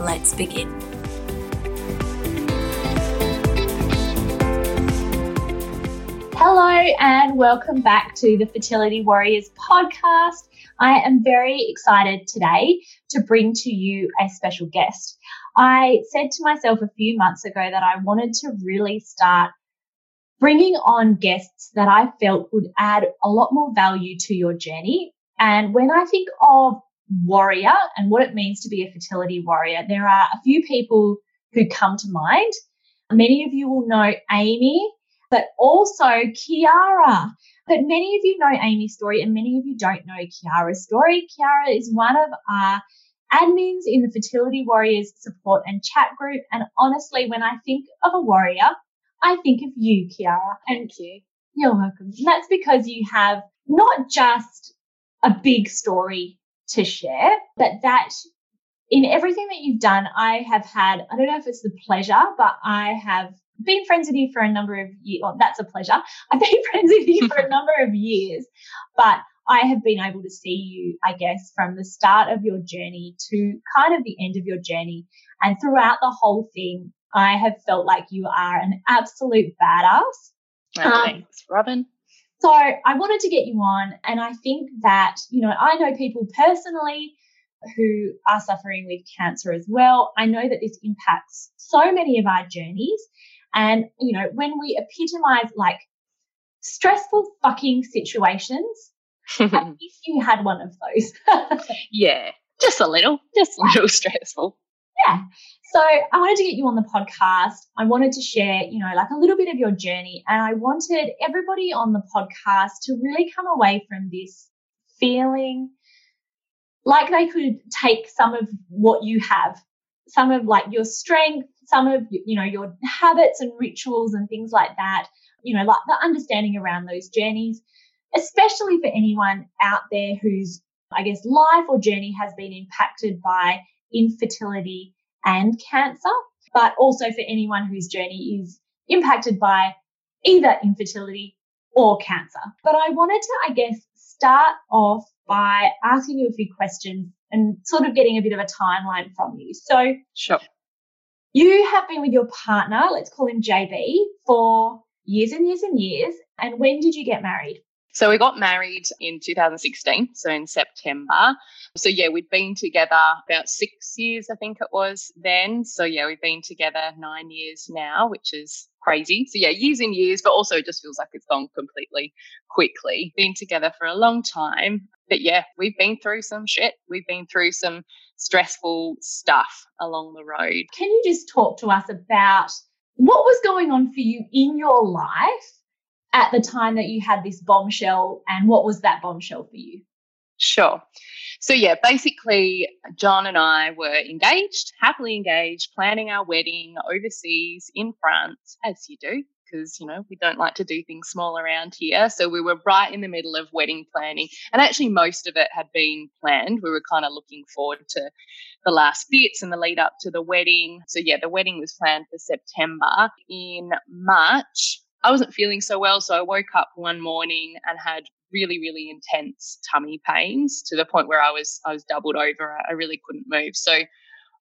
Let's begin. Hello, and welcome back to the Fertility Warriors podcast. I am very excited today to bring to you a special guest. I said to myself a few months ago that I wanted to really start bringing on guests that I felt would add a lot more value to your journey. And when I think of warrior and what it means to be a fertility warrior, there are a few people who come to mind. Many of you will know Amy, but also Kiarra. But many of you know Amy's story and many of you don't know Kiarra's story. Kiarra is one of our admins in the Fertility Warriors support and chat group. And honestly, when I think of a warrior, I think of you, Kiarra. Thank you. You're welcome. And that's because you have not just a big story to share, but that in everything that you've done, I have had, I don't know if it's the pleasure, but I have been friends with you for a number of years. Well, that's a pleasure. I've been friends with you for a number of years, but I have been able to see you, I guess, from the start of your journey to kind of the end of your journey. And throughout the whole thing, I have felt like you are an absolute badass. Well, um, thanks, Robyn. So I wanted to get you on, and I think that, you know, I know people personally who are suffering with cancer as well. I know that this impacts so many of our journeys. And, you know, when we epitomize like stressful fucking situations, if you had one of those. yeah, just a little, just a little stressful. Yeah. So I wanted to get you on the podcast. I wanted to share, you know, like a little bit of your journey. And I wanted everybody on the podcast to really come away from this feeling like they could take some of what you have, some of like your strength, some of, you know, your habits and rituals and things like that, you know, like the understanding around those journeys, especially for anyone out there whose, I guess, life or journey has been impacted by infertility and cancer, but also for anyone whose journey is impacted by either infertility or cancer. But I wanted to, I guess, start off by asking you a few questions and sort of getting a bit of a timeline from you. So, sure. You have been with your partner, let's call him JB, for years and years and years. And when did you get married? So we got married in 2016, so in September. So yeah, we'd been together about six years, I think it was then. So yeah, we've been together nine years now, which is crazy. So yeah, years and years, but also it just feels like it's gone completely quickly. Been together for a long time. But yeah, we've been through some shit. We've been through some stressful stuff along the road. Can you just talk to us about what was going on for you in your life at the time that you had this bombshell and what was that bombshell for you? Sure. So, yeah, basically, John and I were engaged, happily engaged, planning our wedding overseas in France, as you do, because, you know, we don't like to do things small around here. So, we were right in the middle of wedding planning. And actually, most of it had been planned. We were kind of looking forward to the last bits and the lead up to the wedding. So, yeah, the wedding was planned for September. In March, I wasn't feeling so well. So I woke up one morning and had really, really intense tummy pains to the point where I was, I was doubled over. I really couldn't move. So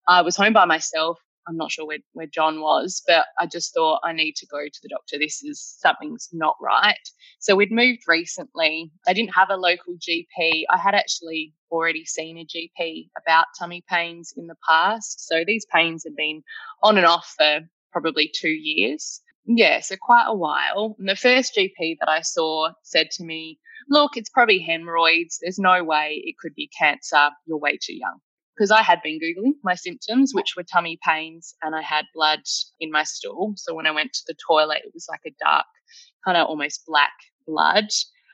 I was home by myself. I'm not sure where, where John was, but I just thought I need to go to the doctor. This is something's not right. So we'd moved recently. I didn't have a local GP. I had actually already seen a GP about tummy pains in the past. So these pains had been on and off for probably two years. Yeah, so quite a while. And the first GP that I saw said to me, Look, it's probably hemorrhoids. There's no way it could be cancer. You're way too young. Because I had been Googling my symptoms, which were tummy pains, and I had blood in my stool. So when I went to the toilet, it was like a dark, kind of almost black blood.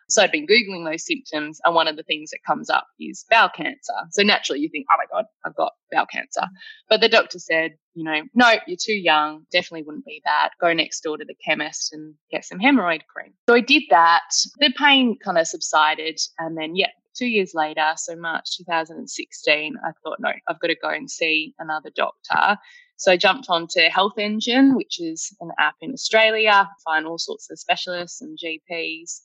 So I'd been Googling those symptoms, and one of the things that comes up is bowel cancer. So naturally, you think, oh my God, I've got bowel cancer. But the doctor said, you know, no, you're too young. Definitely wouldn't be that. Go next door to the chemist and get some hemorrhoid cream. So I did that. The pain kind of subsided. And then, yeah, two years later, so March 2016, I thought, no, I've got to go and see another doctor. So I jumped onto Health Engine, which is an app in Australia, find all sorts of specialists and GPs.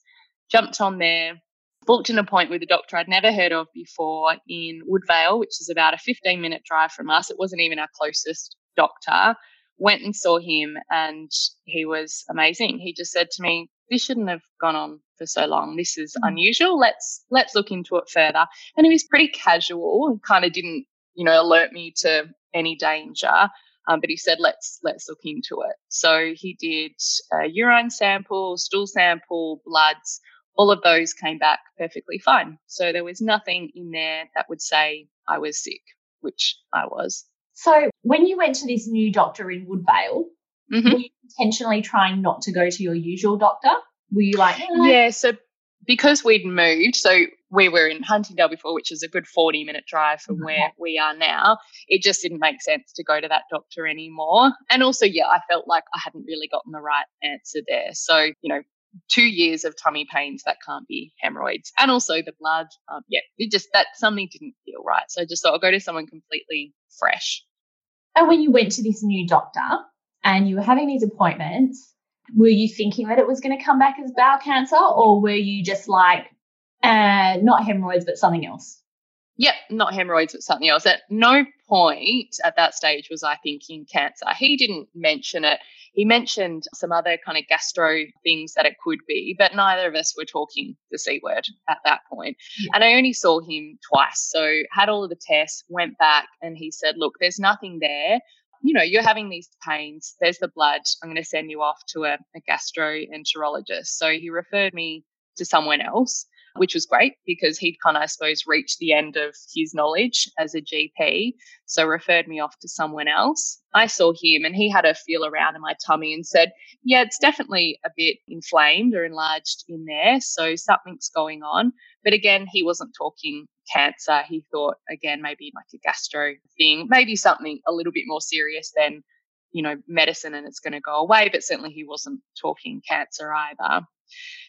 Jumped on there, booked an appointment with a doctor I'd never heard of before in Woodvale, which is about a 15 minute drive from us. It wasn't even our closest doctor. Went and saw him, and he was amazing. He just said to me, "This shouldn't have gone on for so long. This is mm. unusual. Let's let's look into it further." And he was pretty casual, kind of didn't you know alert me to any danger. Um, but he said, let's let's look into it. So he did a urine sample, stool sample, bloods. All of those came back perfectly fine. So there was nothing in there that would say I was sick, which I was. So when you went to this new doctor in Woodvale, mm-hmm. were you intentionally trying not to go to your usual doctor? Were you like, eh. yeah? So because we'd moved, so we were in Huntingdale before, which is a good 40 minute drive from mm-hmm. where we are now. It just didn't make sense to go to that doctor anymore. And also, yeah, I felt like I hadn't really gotten the right answer there. So, you know, two years of tummy pains, that can't be hemorrhoids. And also the blood, um, yeah, it just, that something didn't feel right. So I just thought I'll go to someone completely fresh. And when you went to this new doctor and you were having these appointments, were you thinking that it was going to come back as bowel cancer or were you just like, uh, not hemorrhoids, but something else. Yep, not hemorrhoids, but something else. At no point at that stage was I thinking cancer. He didn't mention it. He mentioned some other kind of gastro things that it could be, but neither of us were talking the C word at that point. Yeah. And I only saw him twice. So had all of the tests, went back, and he said, Look, there's nothing there. You know, you're having these pains. There's the blood. I'm going to send you off to a, a gastroenterologist. So he referred me to someone else which was great because he'd kind of, I suppose, reached the end of his knowledge as a GP. So referred me off to someone else. I saw him and he had a feel around in my tummy and said, Yeah, it's definitely a bit inflamed or enlarged in there. So something's going on. But again, he wasn't talking cancer. He thought, again, maybe like a gastro thing, maybe something a little bit more serious than you know, medicine and it's going to go away, but certainly he wasn't talking cancer either.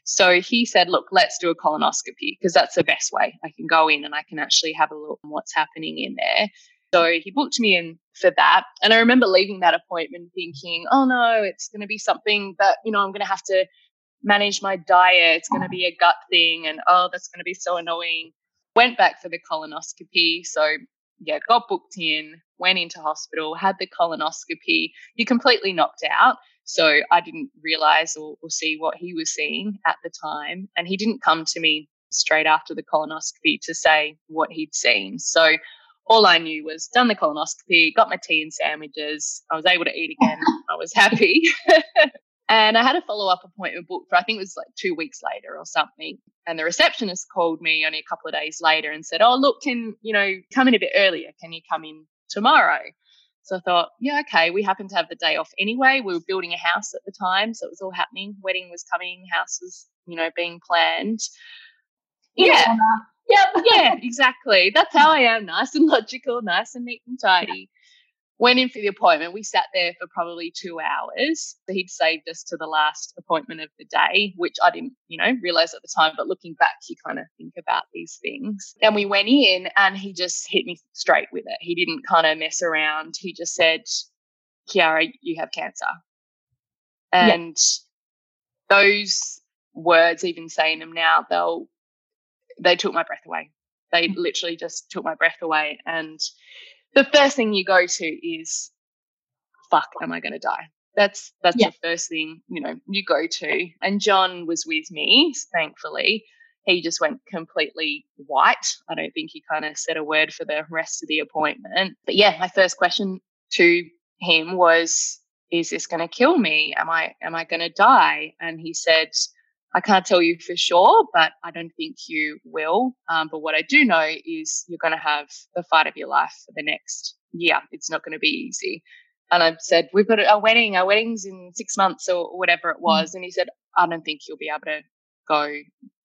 So he said, look, let's do a colonoscopy because that's the best way. I can go in and I can actually have a look at what's happening in there. So he booked me in for that. And I remember leaving that appointment thinking, oh no, it's going to be something that, you know, I'm going to have to manage my diet. It's going to be a gut thing. And oh, that's going to be so annoying. Went back for the colonoscopy. So yeah, got booked in, went into hospital, had the colonoscopy. You're completely knocked out. So I didn't realize or, or see what he was seeing at the time. And he didn't come to me straight after the colonoscopy to say what he'd seen. So all I knew was done the colonoscopy, got my tea and sandwiches. I was able to eat again. I was happy. and I had a follow up appointment booked for, I think it was like two weeks later or something. And the receptionist called me only a couple of days later and said, Oh, look, can, you know, come in a bit earlier. Can you come in tomorrow? So I thought, yeah, okay, we happened to have the day off anyway. We were building a house at the time, so it was all happening. Wedding was coming, house was, you know, being planned. Yeah. Yep. yeah, exactly. That's how I am. Nice and logical, nice and neat and tidy. Went in for the appointment. We sat there for probably two hours. He'd saved us to the last appointment of the day, which I didn't, you know, realize at the time. But looking back, you kind of think about these things. And we went in and he just hit me straight with it. He didn't kind of mess around. He just said, Kiarra, you have cancer. And yeah. those words, even saying them now, they'll, they took my breath away. They mm. literally just took my breath away. And the first thing you go to is, fuck, am I going to die? That's that's yeah. the first thing you know you go to. And John was with me, thankfully. He just went completely white. I don't think he kind of said a word for the rest of the appointment. But yeah, my first question to him was, "Is this going to kill me? Am I am I going to die?" And he said, I can't tell you for sure, but I don't think you will. Um, but what I do know is you're going to have the fight of your life for the next year. It's not going to be easy. And I said, We've got a wedding, our wedding's in six months or whatever it mm. was. And he said, I don't think you'll be able to go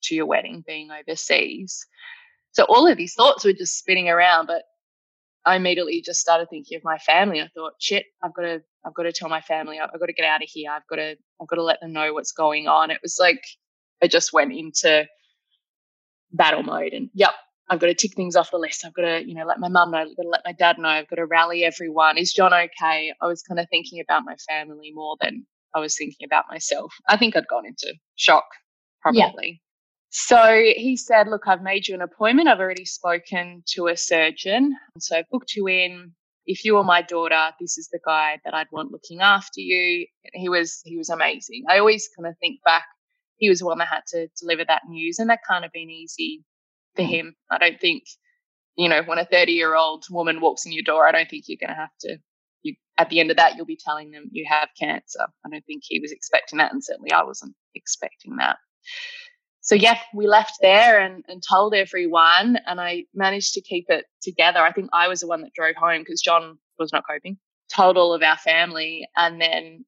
to your wedding being overseas. So all of these thoughts were just spinning around, but I immediately just started thinking of my family. I thought, shit, I've got to, I've got to tell my family, I've got to get out of here. I've got to, I've got to let them know what's going on. It was like I just went into battle mode, and yep, I've got to tick things off the list. I've got to, you know, let my mum know. I've got to let my dad know. I've got to rally everyone. Is John okay? I was kind of thinking about my family more than I was thinking about myself. I think I'd gone into shock, probably. Yeah. So he said, Look, I've made you an appointment. I've already spoken to a surgeon. So I've booked you in. If you were my daughter, this is the guy that I'd want looking after you. He was he was amazing. I always kind of think back, he was the one that had to deliver that news, and that can't have been easy for mm. him. I don't think, you know, when a 30 year old woman walks in your door, I don't think you're going to have to you, at the end of that, you'll be telling them you have cancer. I don't think he was expecting that, and certainly I wasn't expecting that. So yeah, we left there and, and told everyone, and I managed to keep it together. I think I was the one that drove home because John was not coping. Told all of our family, and then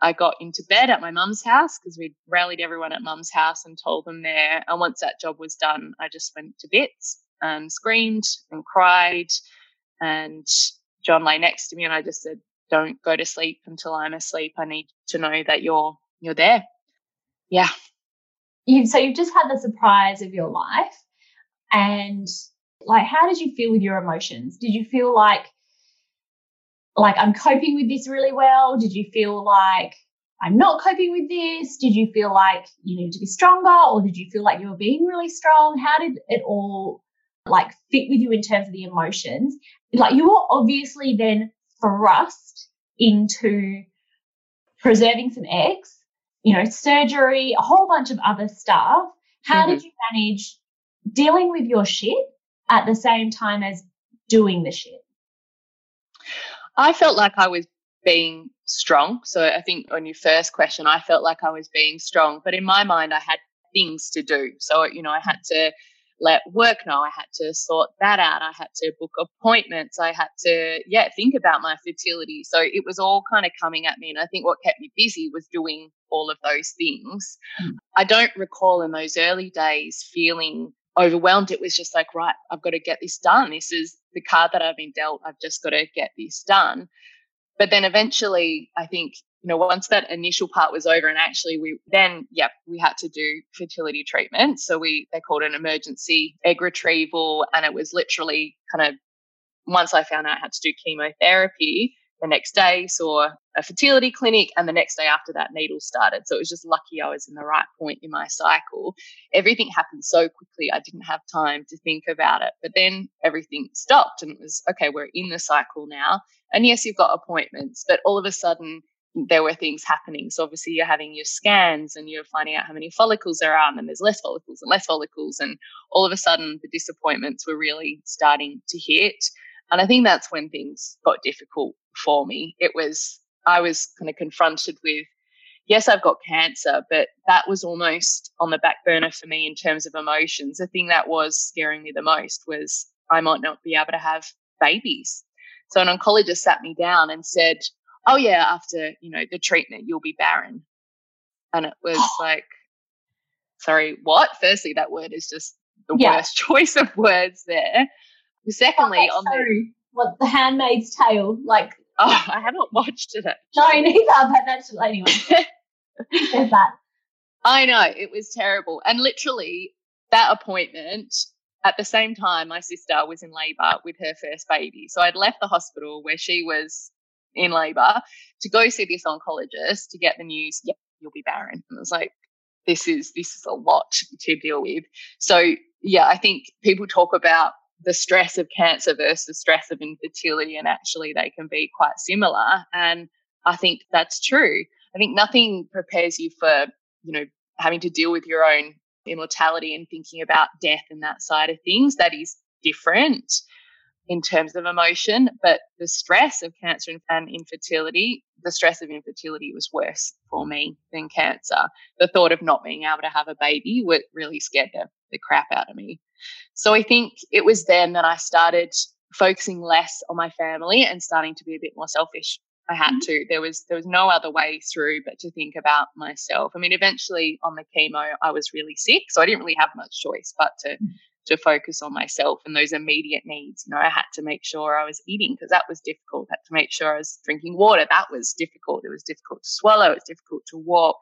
I got into bed at my mum's house because we rallied everyone at mum's house and told them there. And once that job was done, I just went to bits and screamed and cried and John lay next to me and I just said, don't go to sleep until I'm asleep. I need to know that you're, you're there. Yeah. You, so you've just had the surprise of your life and like, how did you feel with your emotions? Did you feel like, like I'm coping with this really well? Did you feel like I'm not coping with this? Did you feel like you need to be stronger or did you feel like you were being really strong? How did it all like fit with you in terms of the emotions? Like you were obviously then thrust into preserving some eggs, you know, surgery, a whole bunch of other stuff. How mm-hmm. did you manage dealing with your shit at the same time as doing the shit? I felt like I was being strong. So I think on your first question, I felt like I was being strong, but in my mind, I had things to do. So, you know, I had to let work know. I had to sort that out. I had to book appointments. I had to, yeah, think about my fertility. So it was all kind of coming at me. And I think what kept me busy was doing all of those things. Mm. I don't recall in those early days feeling overwhelmed. It was just like, right, I've got to get this done. This is the card that I've been dealt. I've just got to get this done. But then eventually, I think you know, once that initial part was over and actually we then, yeah, we had to do fertility treatment. So we, they called an emergency egg retrieval. And it was literally kind of, once I found out I had to do chemotherapy, the next day saw a fertility clinic and the next day after that needle started so it was just lucky i was in the right point in my cycle everything happened so quickly i didn't have time to think about it but then everything stopped and it was okay we're in the cycle now and yes you've got appointments but all of a sudden there were things happening. So obviously you're having your scans and you're finding out how many follicles there are, and then there's less follicles and less follicles, and all of a sudden the disappointments were really starting to hit. And I think that's when things got difficult for me. It was I was kind of confronted with, yes, I've got cancer, but that was almost on the back burner for me in terms of emotions. The thing that was scaring me the most was I might not be able to have babies. So an oncologist sat me down and said, oh yeah, after, you know, the treatment, you'll be barren. And it was like, sorry, what? Firstly, that word is just the yeah. worst choice of words there. Secondly, okay, on the what the Handmaid's Tale, like oh, I haven't watched it. No, neither. But that's anyway. There's that. I know it was terrible, and literally that appointment at the same time, my sister was in labour with her first baby. So I'd left the hospital where she was in labor to go see this oncologist to get the news, yep, you'll be barren. And it was like, this is this is a lot to deal with. So yeah, I think people talk about the stress of cancer versus stress of infertility, and actually they can be quite similar. And I think that's true. I think nothing prepares you for, you know, having to deal with your own immortality and thinking about death and that side of things. That is different in terms of emotion, but the stress of cancer and infertility, the stress of infertility was worse for me than cancer. The thought of not being able to have a baby would really scared the, the crap out of me. So I think it was then that I started focusing less on my family and starting to be a bit more selfish I had mm-hmm. to. There was there was no other way through but to think about myself. I mean, eventually on the chemo, I was really sick, so I didn't really have much choice but to mm-hmm. to focus on myself and those immediate needs. You know, I had to make sure I was eating because that was difficult. I had to make sure I was drinking water. That was difficult. It was difficult to swallow. It was difficult to walk.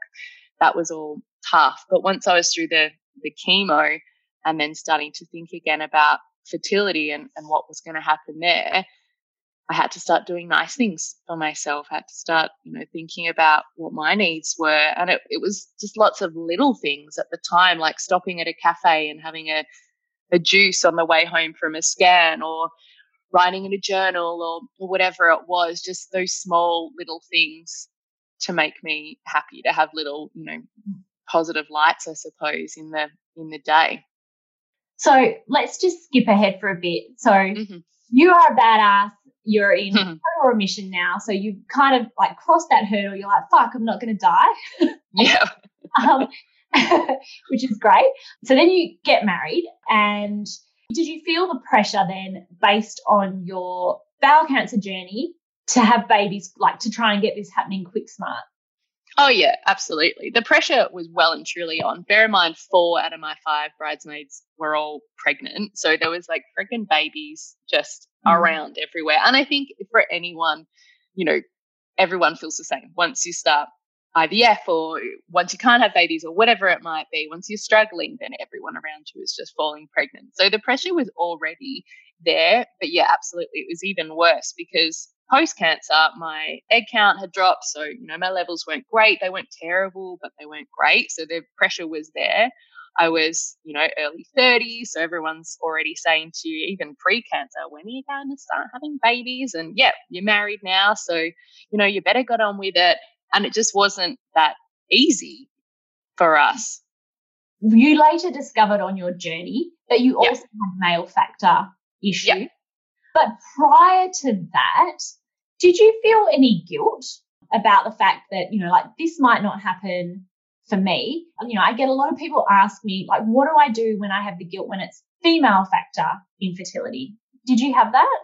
That was all tough. But once I was through the the chemo and then starting to think again about fertility and, and what was going to happen there, I had to start doing nice things for myself. I had to start, you know, thinking about what my needs were. And it, it was just lots of little things at the time, like stopping at a cafe and having a, a juice on the way home from a scan or writing in a journal or, or whatever it was, just those small little things to make me happy, to have little, you know, positive lights, I suppose, in the in the day. So let's just skip ahead for a bit. So mm-hmm. you are a badass. You're in total remission now. So you kind of like crossed that hurdle. You're like, fuck, I'm not going to die. Yeah. um, which is great. So then you get married. And did you feel the pressure then based on your bowel cancer journey to have babies, like to try and get this happening quick smart? Oh yeah, absolutely. The pressure was well and truly on. Bear in mind, four out of my five bridesmaids were all pregnant, so there was like freaking babies just mm. around everywhere. And I think for anyone, you know, everyone feels the same. Once you start IVF or once you can't have babies or whatever it might be, once you're struggling, then everyone around you is just falling pregnant. So the pressure was already there. But yeah, absolutely, it was even worse because post cancer, my egg count had dropped. So, you know, my levels weren't great. They weren't terrible, but they weren't great. So the pressure was there. I was, you know, early 30s. So everyone's already saying to you, even pre cancer, when are you going to start having babies? And yeah, you're married now. So, you know, you better get on with it. And it just wasn't that easy for us. You later discovered on your journey that you also had male factor issue. Yep. But prior to that, did you feel any guilt about the fact that, you know, like this might not happen for me? You know, I get a lot of people ask me, like, what do I do when I have the guilt when it's female factor infertility? Did you have that?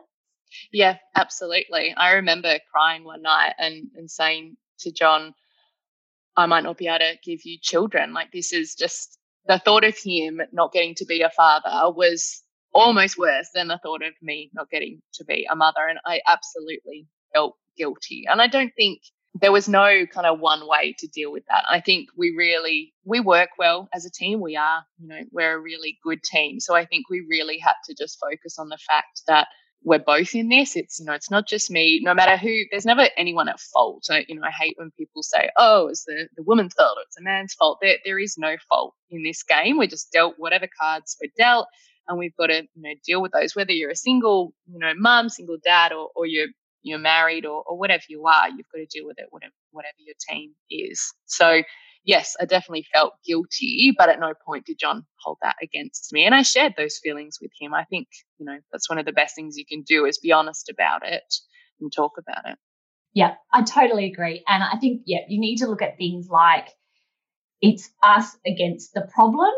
Yeah, absolutely. I remember crying one night and, and saying to John, I might not be able to give you children. Like, this is just the thought of him not getting to be a father was almost worse than the thought of me not getting to be a mother. And I absolutely felt guilty. And I don't think there was no kind of one way to deal with that. I think we really we work well as a team. We are, you know, we're a really good team. So I think we really had to just focus on the fact that we're both in this. It's, you know, it's not just me. No matter who, there's never anyone at fault. So, you know, I hate when people say, oh, it's the, the woman's fault or it's a man's fault. There, there is no fault in this game. We're just dealt whatever cards we're dealt and we've got to, you know, deal with those, whether you're a single, you know, mum, single dad, or, or you're you're married or, or whatever you are, you've got to deal with it, whatever, whatever your team is. So, yes, I definitely felt guilty, but at no point did John hold that against me. And I shared those feelings with him. I think, you know, that's one of the best things you can do is be honest about it and talk about it. Yeah, I totally agree. And I think, yeah, you need to look at things like it's us against the problem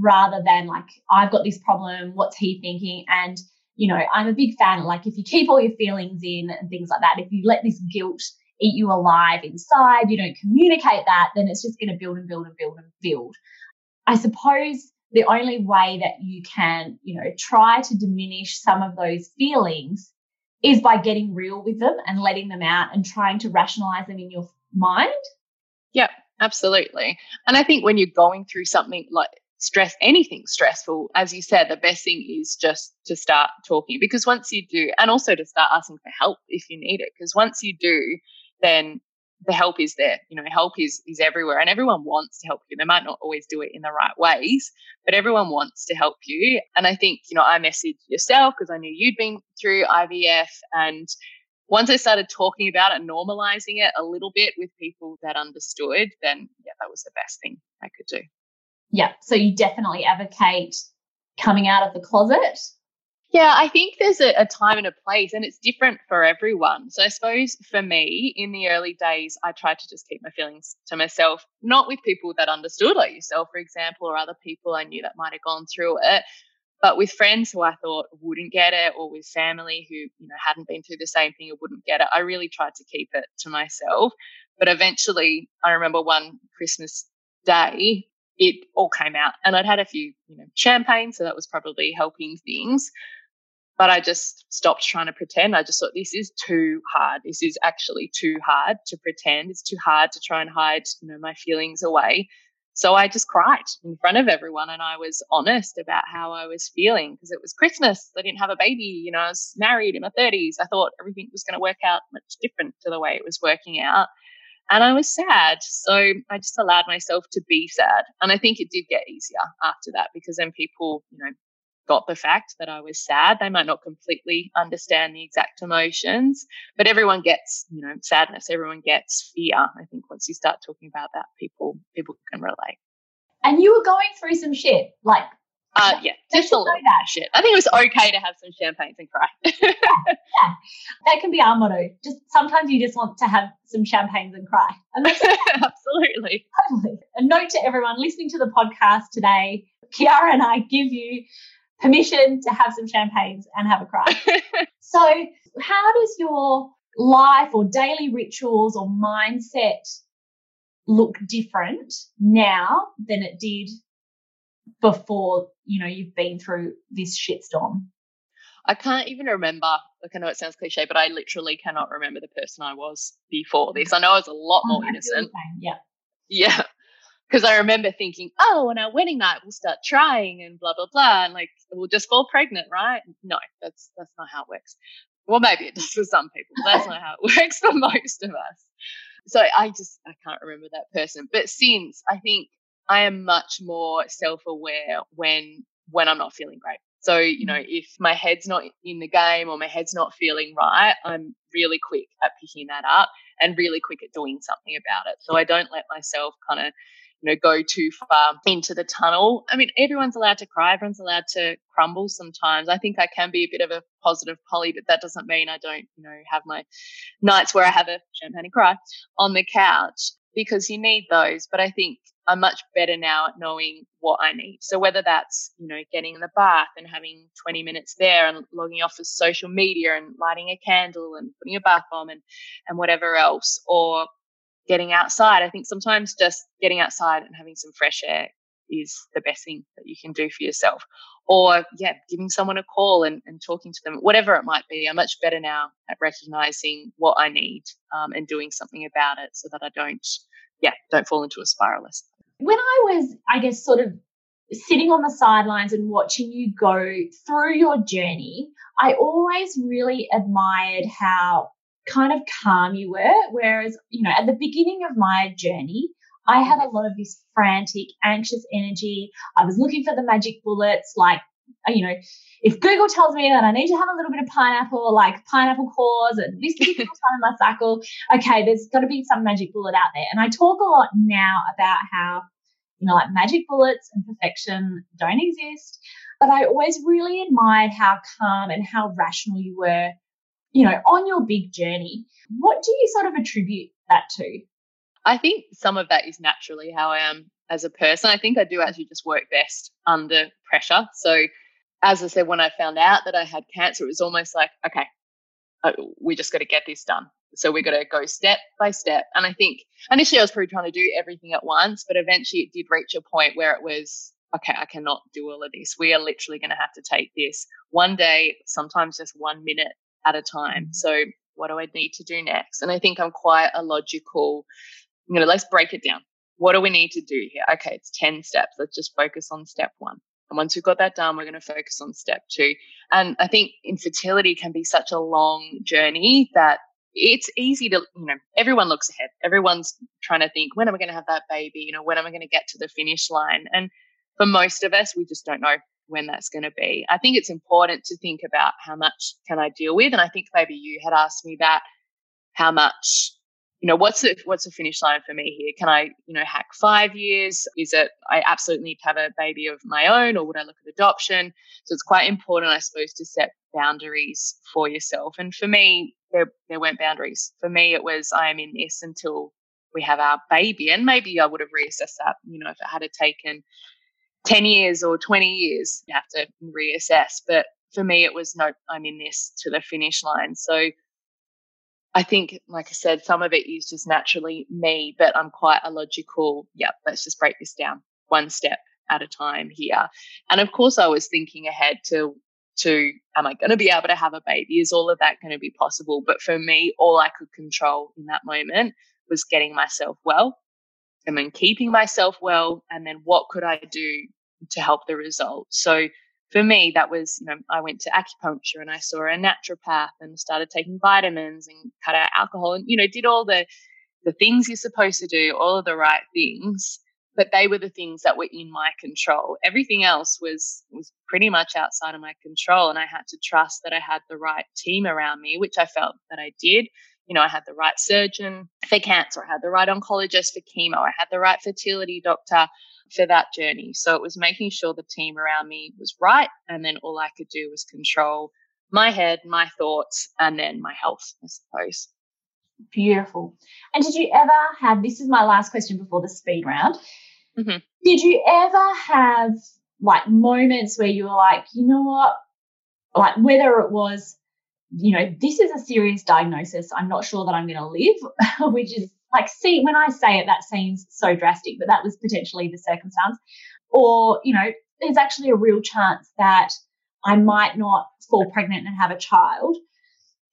rather than like, I've got this problem, what's he thinking? And you know, I'm a big fan. Like, if you keep all your feelings in and things like that, if you let this guilt eat you alive inside, you don't communicate that, then it's just going to build and build and build and build. I suppose the only way that you can, you know, try to diminish some of those feelings is by getting real with them and letting them out and trying to rationalize them in your mind. Yep, absolutely. And I think when you're going through something like stress anything stressful as you said the best thing is just to start talking because once you do and also to start asking for help if you need it because once you do then the help is there you know help is is everywhere and everyone wants to help you. They might not always do it in the right ways but everyone wants to help you and i think you know i messaged yourself because i knew you'd been through ivf and once i started talking about it and normalizing it a little bit with people that understood then yeah that was the best thing i could do yeah. So you definitely advocate coming out of the closet. Yeah, I think there's a, a, time and a place, and it's different for everyone. So I suppose for me, in the early days, I tried to just keep my feelings to myself, not with people that understood, like yourself, for example, or other people I knew that might have gone through it. But with friends who I thought wouldn't get it, or with family who, you know, hadn't been through the same thing or wouldn't get it, I really tried to keep it to myself. But eventually, I remember one Christmas day, it all came out, and I'd had a few, you know, champagne, so that was probably helping things. But I just stopped trying to pretend. I just thought this is too hard. This is actually too hard to pretend. It's too hard to try and hide, you know, my feelings away. So I just cried in front of everyone and I was honest about how I was feeling because it was Christmas. I didn't have a baby. You know, I was married in my 30s. I thought everything was going to work out much different to the way it was working out. And I was sad. So I just allowed myself to be sad. And I think it did get easier after that because then people, you know, got the fact that I was sad. They might not completely understand the exact emotions, but everyone gets, you know, sadness. Everyone gets fear. I think once you start talking about that, people people can relate. And you were going through some shit, like uh, yeah, just a little that. shit. I think it was okay to have some champagnes and cry. yeah, yeah, that can be our motto. Just sometimes you just want to have some champagnes and cry. And that's absolutely. Totally. A note to everyone listening to the podcast today: Kiarra and I give you permission to have some champagnes and have a cry. so, how does your life or daily rituals or mindset look different now than it did before, you know, you've been through this shitstorm? I can't even remember. Like I know it sounds cliche, but I literally cannot remember the person I was before this. I know I was a lot oh, more innocent. Yeah. Yeah because I remember thinking, oh, on our wedding night we'll start trying and blah blah blah, and like we'll just fall pregnant, right? No, that's that's not how it works. Well, maybe it does for some people. But that's not how it works for most of us. So I just I can't remember that person. But since I think I am much more self-aware when when I'm not feeling great. So, you know, mm. if my head's not in the game or my head's not feeling right, I'm really quick at picking that up and really quick at doing something about it. So I don't let myself kind of you know, go too far into the tunnel. I mean, everyone's allowed to cry, everyone's allowed to crumble sometimes. I think I can be a bit of a positive Polly, but that doesn't mean I don't, you know, have my nights where I have a champagne cry on the couch because you need those. But I think I'm much better now at knowing what I need. So whether that's, you know, getting in the bath and having 20 minutes there and logging off of social media and lighting a candle and putting a bath bomb and, and whatever else, or getting outside. I think sometimes just getting outside and having some fresh air is the best thing that you can do for yourself. Or, yeah, giving someone a call and, and talking to them, whatever it might be. I'm much better now at recognizing what I need um, and doing something about it so that I don't, yeah, don't fall into a spiralist. When I was, I guess, sort of sitting on the sidelines and watching you go through your journey, I always really admired how kind of calm you were. Whereas, you know, at the beginning of my journey, I had a lot of this frantic, anxious energy. I was looking for the magic bullets, like, you know, if Google tells me that I need to have a little bit of pineapple, like pineapple cores at this particular time in my cycle, okay, there's got to be some magic bullet out there. And I talk a lot now about how, you know, like magic bullets and perfection don't exist. But I always really admired how calm and how rational you were you know, on your big journey, what do you sort of attribute that to? I think some of that is naturally how I am as a person. I think I do actually just work best under pressure. So, as I said, when I found out that I had cancer, it was almost like, okay, uh, we just got to get this done. So we got to go step by step. And I think initially I was probably trying to do everything at once, but eventually it did reach a point where it was, okay, I cannot do all of this. We are literally going to have to take this one day, sometimes just one minute at a time. So what do I need to do next? And I think I'm quite a logical, you know, let's break it down. What do we need to do here? Okay, it's 10 steps. Let's just focus on step one. And once we've got that done, we're going to focus on step two. And I think infertility can be such a long journey that it's easy to, you know, everyone looks ahead. Everyone's trying to think, when am I going to have that baby? You know, when am I going to get to the finish line? And for most of us, we just don't know when that's going to be. I think it's important to think about how much can I deal with, and I think maybe you had asked me that. How much, you know, what's the what's the finish line for me here? Can I, you know, hack five years? Is it I absolutely need to have a baby of my own, or would I look at adoption? So it's quite important, I suppose, to set boundaries for yourself. And for me, there there weren't boundaries. For me, it was I am in this until we have our baby, and maybe I would have reassessed that, you know, if it had taken 10 years or 20 years, you have to reassess. But for me, it was no, I'm in this to the finish line. So I think, like I said, some of it is just naturally me, but I'm quite a logical, yep, let's just break this down one step at a time here. And of course, I was thinking ahead to, to, am I going to be able to have a baby? Is all of that going to be possible? But for me, all I could control in that moment was getting myself well and then keeping myself well. And then what could I do to help the result? So for me, that was, you know, I went to acupuncture and I saw a naturopath and started taking vitamins and cut out alcohol and, you know, did all the, the things you're supposed to do, all of the right things. But they were the things that were in my control. Everything else was was pretty much outside of my control. And I had to trust that I had the right team around me, which I felt that I did. You know, I had the right surgeon for cancer, I had the right oncologist for chemo, I had the right fertility doctor for that journey. So it was making sure the team around me was right. And then all I could do was control my head, my thoughts, and then my health, I suppose. Beautiful. And did you ever have this is my last question before the speed round. Mm-hmm. Did you ever have like moments where you were like, you know what? Like whether it was, you know, this is a serious diagnosis. I'm not sure that I'm going to live, which is like see when i say it that seems so drastic but that was potentially the circumstance. Or you know there's actually a real chance that i might not fall pregnant and have a child.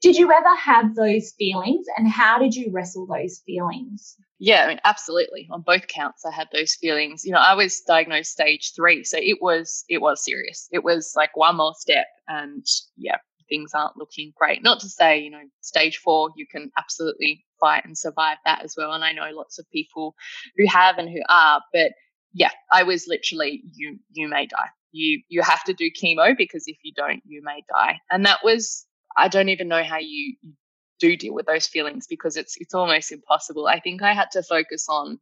Did you ever have those feelings and how did you wrestle those feelings? Yeah i mean absolutely. On both counts i had those feelings. You know i was diagnosed stage three so it was it was serious. It was like one more step and yeah things aren't looking great not to say you know stage four you can absolutely fight and survive that as well. And I know lots of people who have and who are, but yeah, I was literally you you may die. You you have to do chemo because if you don't, you may die. And that was I don't even know how you, you do deal with those feelings because it's it's almost impossible. I think I had to focus on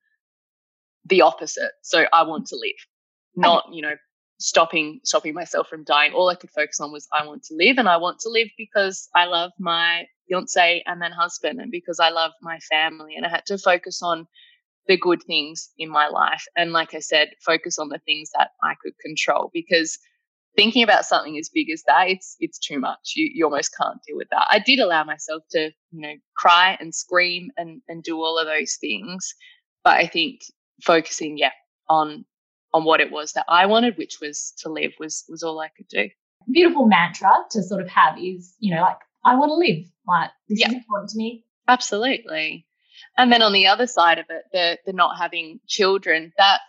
the opposite. So I want to live, not you know stopping stopping myself from dying. All I could focus on was I want to live, and I want to live because I love my fiance and then husband, and because I love my family. And I had to focus on the good things in my life. And like I said, focus on the things that I could control because thinking about something as big as that, it's it's too much. You you almost can't deal with that. I did allow myself to, you know, cry and scream and and do all of those things. But I think focusing, yeah, on on what it was that I wanted, which was to live, was was all I could do. Beautiful mantra to sort of have is, you know, like I want to live. Like this yeah. is important to me. Absolutely. And then on the other side of it, the the not having children, that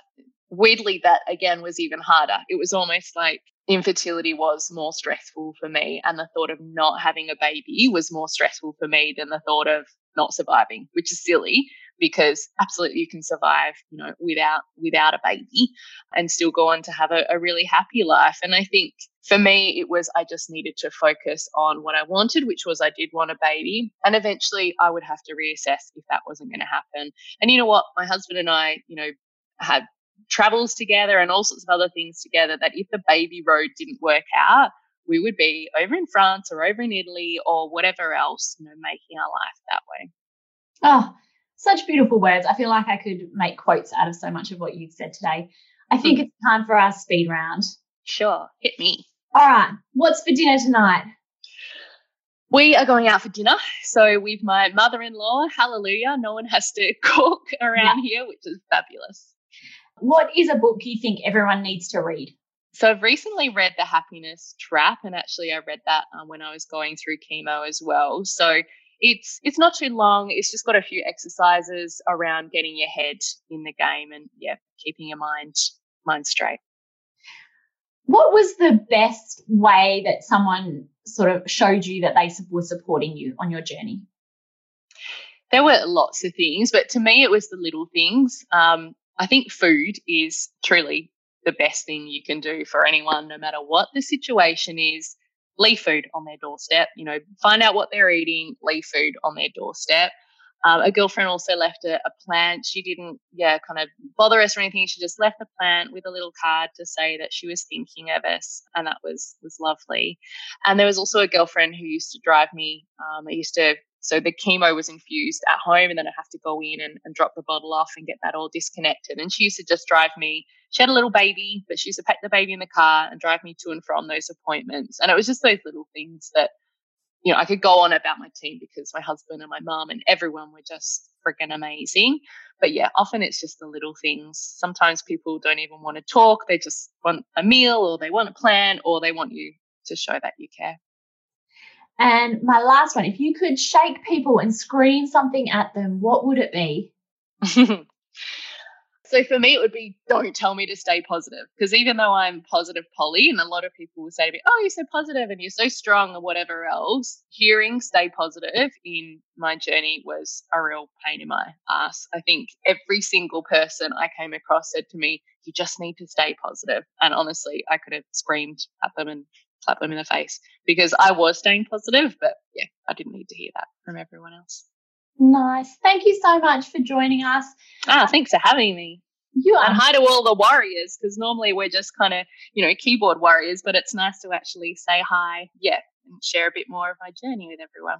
weirdly that again was even harder. It was almost like infertility was more stressful for me and the thought of not having a baby was more stressful for me than the thought of not surviving, which is silly because absolutely you can survive, you know, without without a baby and still go on to have a, a really happy life. And I think for me, it was I just needed to focus on what I wanted, which was I did want a baby. And eventually I would have to reassess if that wasn't going to happen. And you know what? My husband and I, you know, had travels together and all sorts of other things together that if the baby road didn't work out, we would be over in France or over in Italy or whatever else, you know, making our life that way. Oh, such beautiful words. I feel like I could make quotes out of so much of what you've said today. I think mm. it's time for our speed round. Sure, hit me. All right, what's for dinner tonight? We are going out for dinner. So, with my mother in law, hallelujah, no one has to cook around yeah. here, which is fabulous. What is a book you think everyone needs to read? So, I've recently read The Happiness Trap, and actually, I read that um, when I was going through chemo as well. So, it's it's not too long. It's just got a few exercises around getting your head in the game and yeah, keeping your mind mind straight. What was the best way that someone sort of showed you that they were supporting you on your journey? There were lots of things, but to me, it was the little things. Um, I think food is truly the best thing you can do for anyone, no matter what the situation is leave food on their doorstep. You know, find out what they're eating, leave food on their doorstep. Um, a girlfriend also left a, a, plant. She didn't, yeah, kind of bother us or anything. She just left the plant with a little card to say that she was thinking of us, and that was was lovely. And there was also a girlfriend who used to drive me. Um, I used to So the chemo was infused at home, and then I have to go in and, and drop the bottle off and get that all disconnected. And she used to just drive me. She had a little baby, but she used to pack the baby in the car and drive me to and from those appointments. And it was just those little things that, you know, I could go on about my team because my husband and my mum and everyone were just freaking amazing. But yeah, often it's just the little things. Sometimes people don't even want to talk. They just want a meal or they want a plan or they want you to show that you care. And my last one, if you could shake people and scream something at them, what would it be? So for me, it would be don't tell me to stay positive. Because even though I'm positive Polly, and a lot of people will say to me, oh, you're so positive and you're so strong or whatever else, hearing stay positive in my journey was a real pain in my ass. I think every single person I came across said to me, you just need to stay positive. And honestly, I could have screamed at them and slapped them in the face because I was staying positive. But yeah, I didn't need to hear that from everyone else. Nice. Thank you so much for joining us. Ah, thanks for having me. You are. And hi to all the warriors, because normally we're just kind of, you know, keyboard warriors, but it's nice to actually say hi, yeah, and share a bit more of my journey with everyone.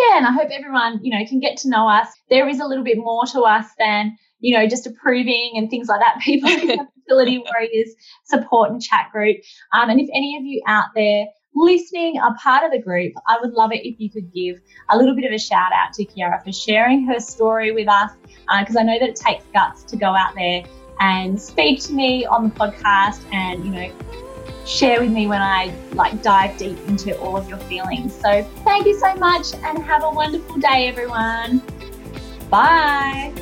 Yeah, and I hope everyone, you know, can get to know us. There is a little bit more to us than, you know, just approving and things like that. People in the Fertility Warriors support and chat group. Um, and if any of you out there listening are part of the group, I would love it if you could give a little bit of a shout out to Kiarra for sharing her story with us, because uh, I know that it takes guts to go out there and speak to me on the podcast and, you know, share with me when I like dive deep into all of your feelings. So thank you so much and have a wonderful day, everyone. Bye.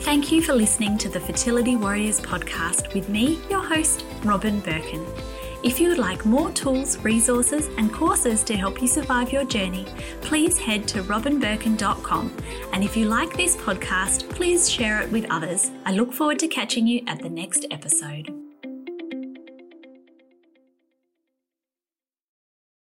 Thank you for listening to the Fertility Warriors podcast with me, your host, Robyn Birkin. If you would like more tools, resources, and courses to help you survive your journey, please head to robynbirkin.com. And if you like this podcast, please share it with others. I look forward to catching you at the next episode.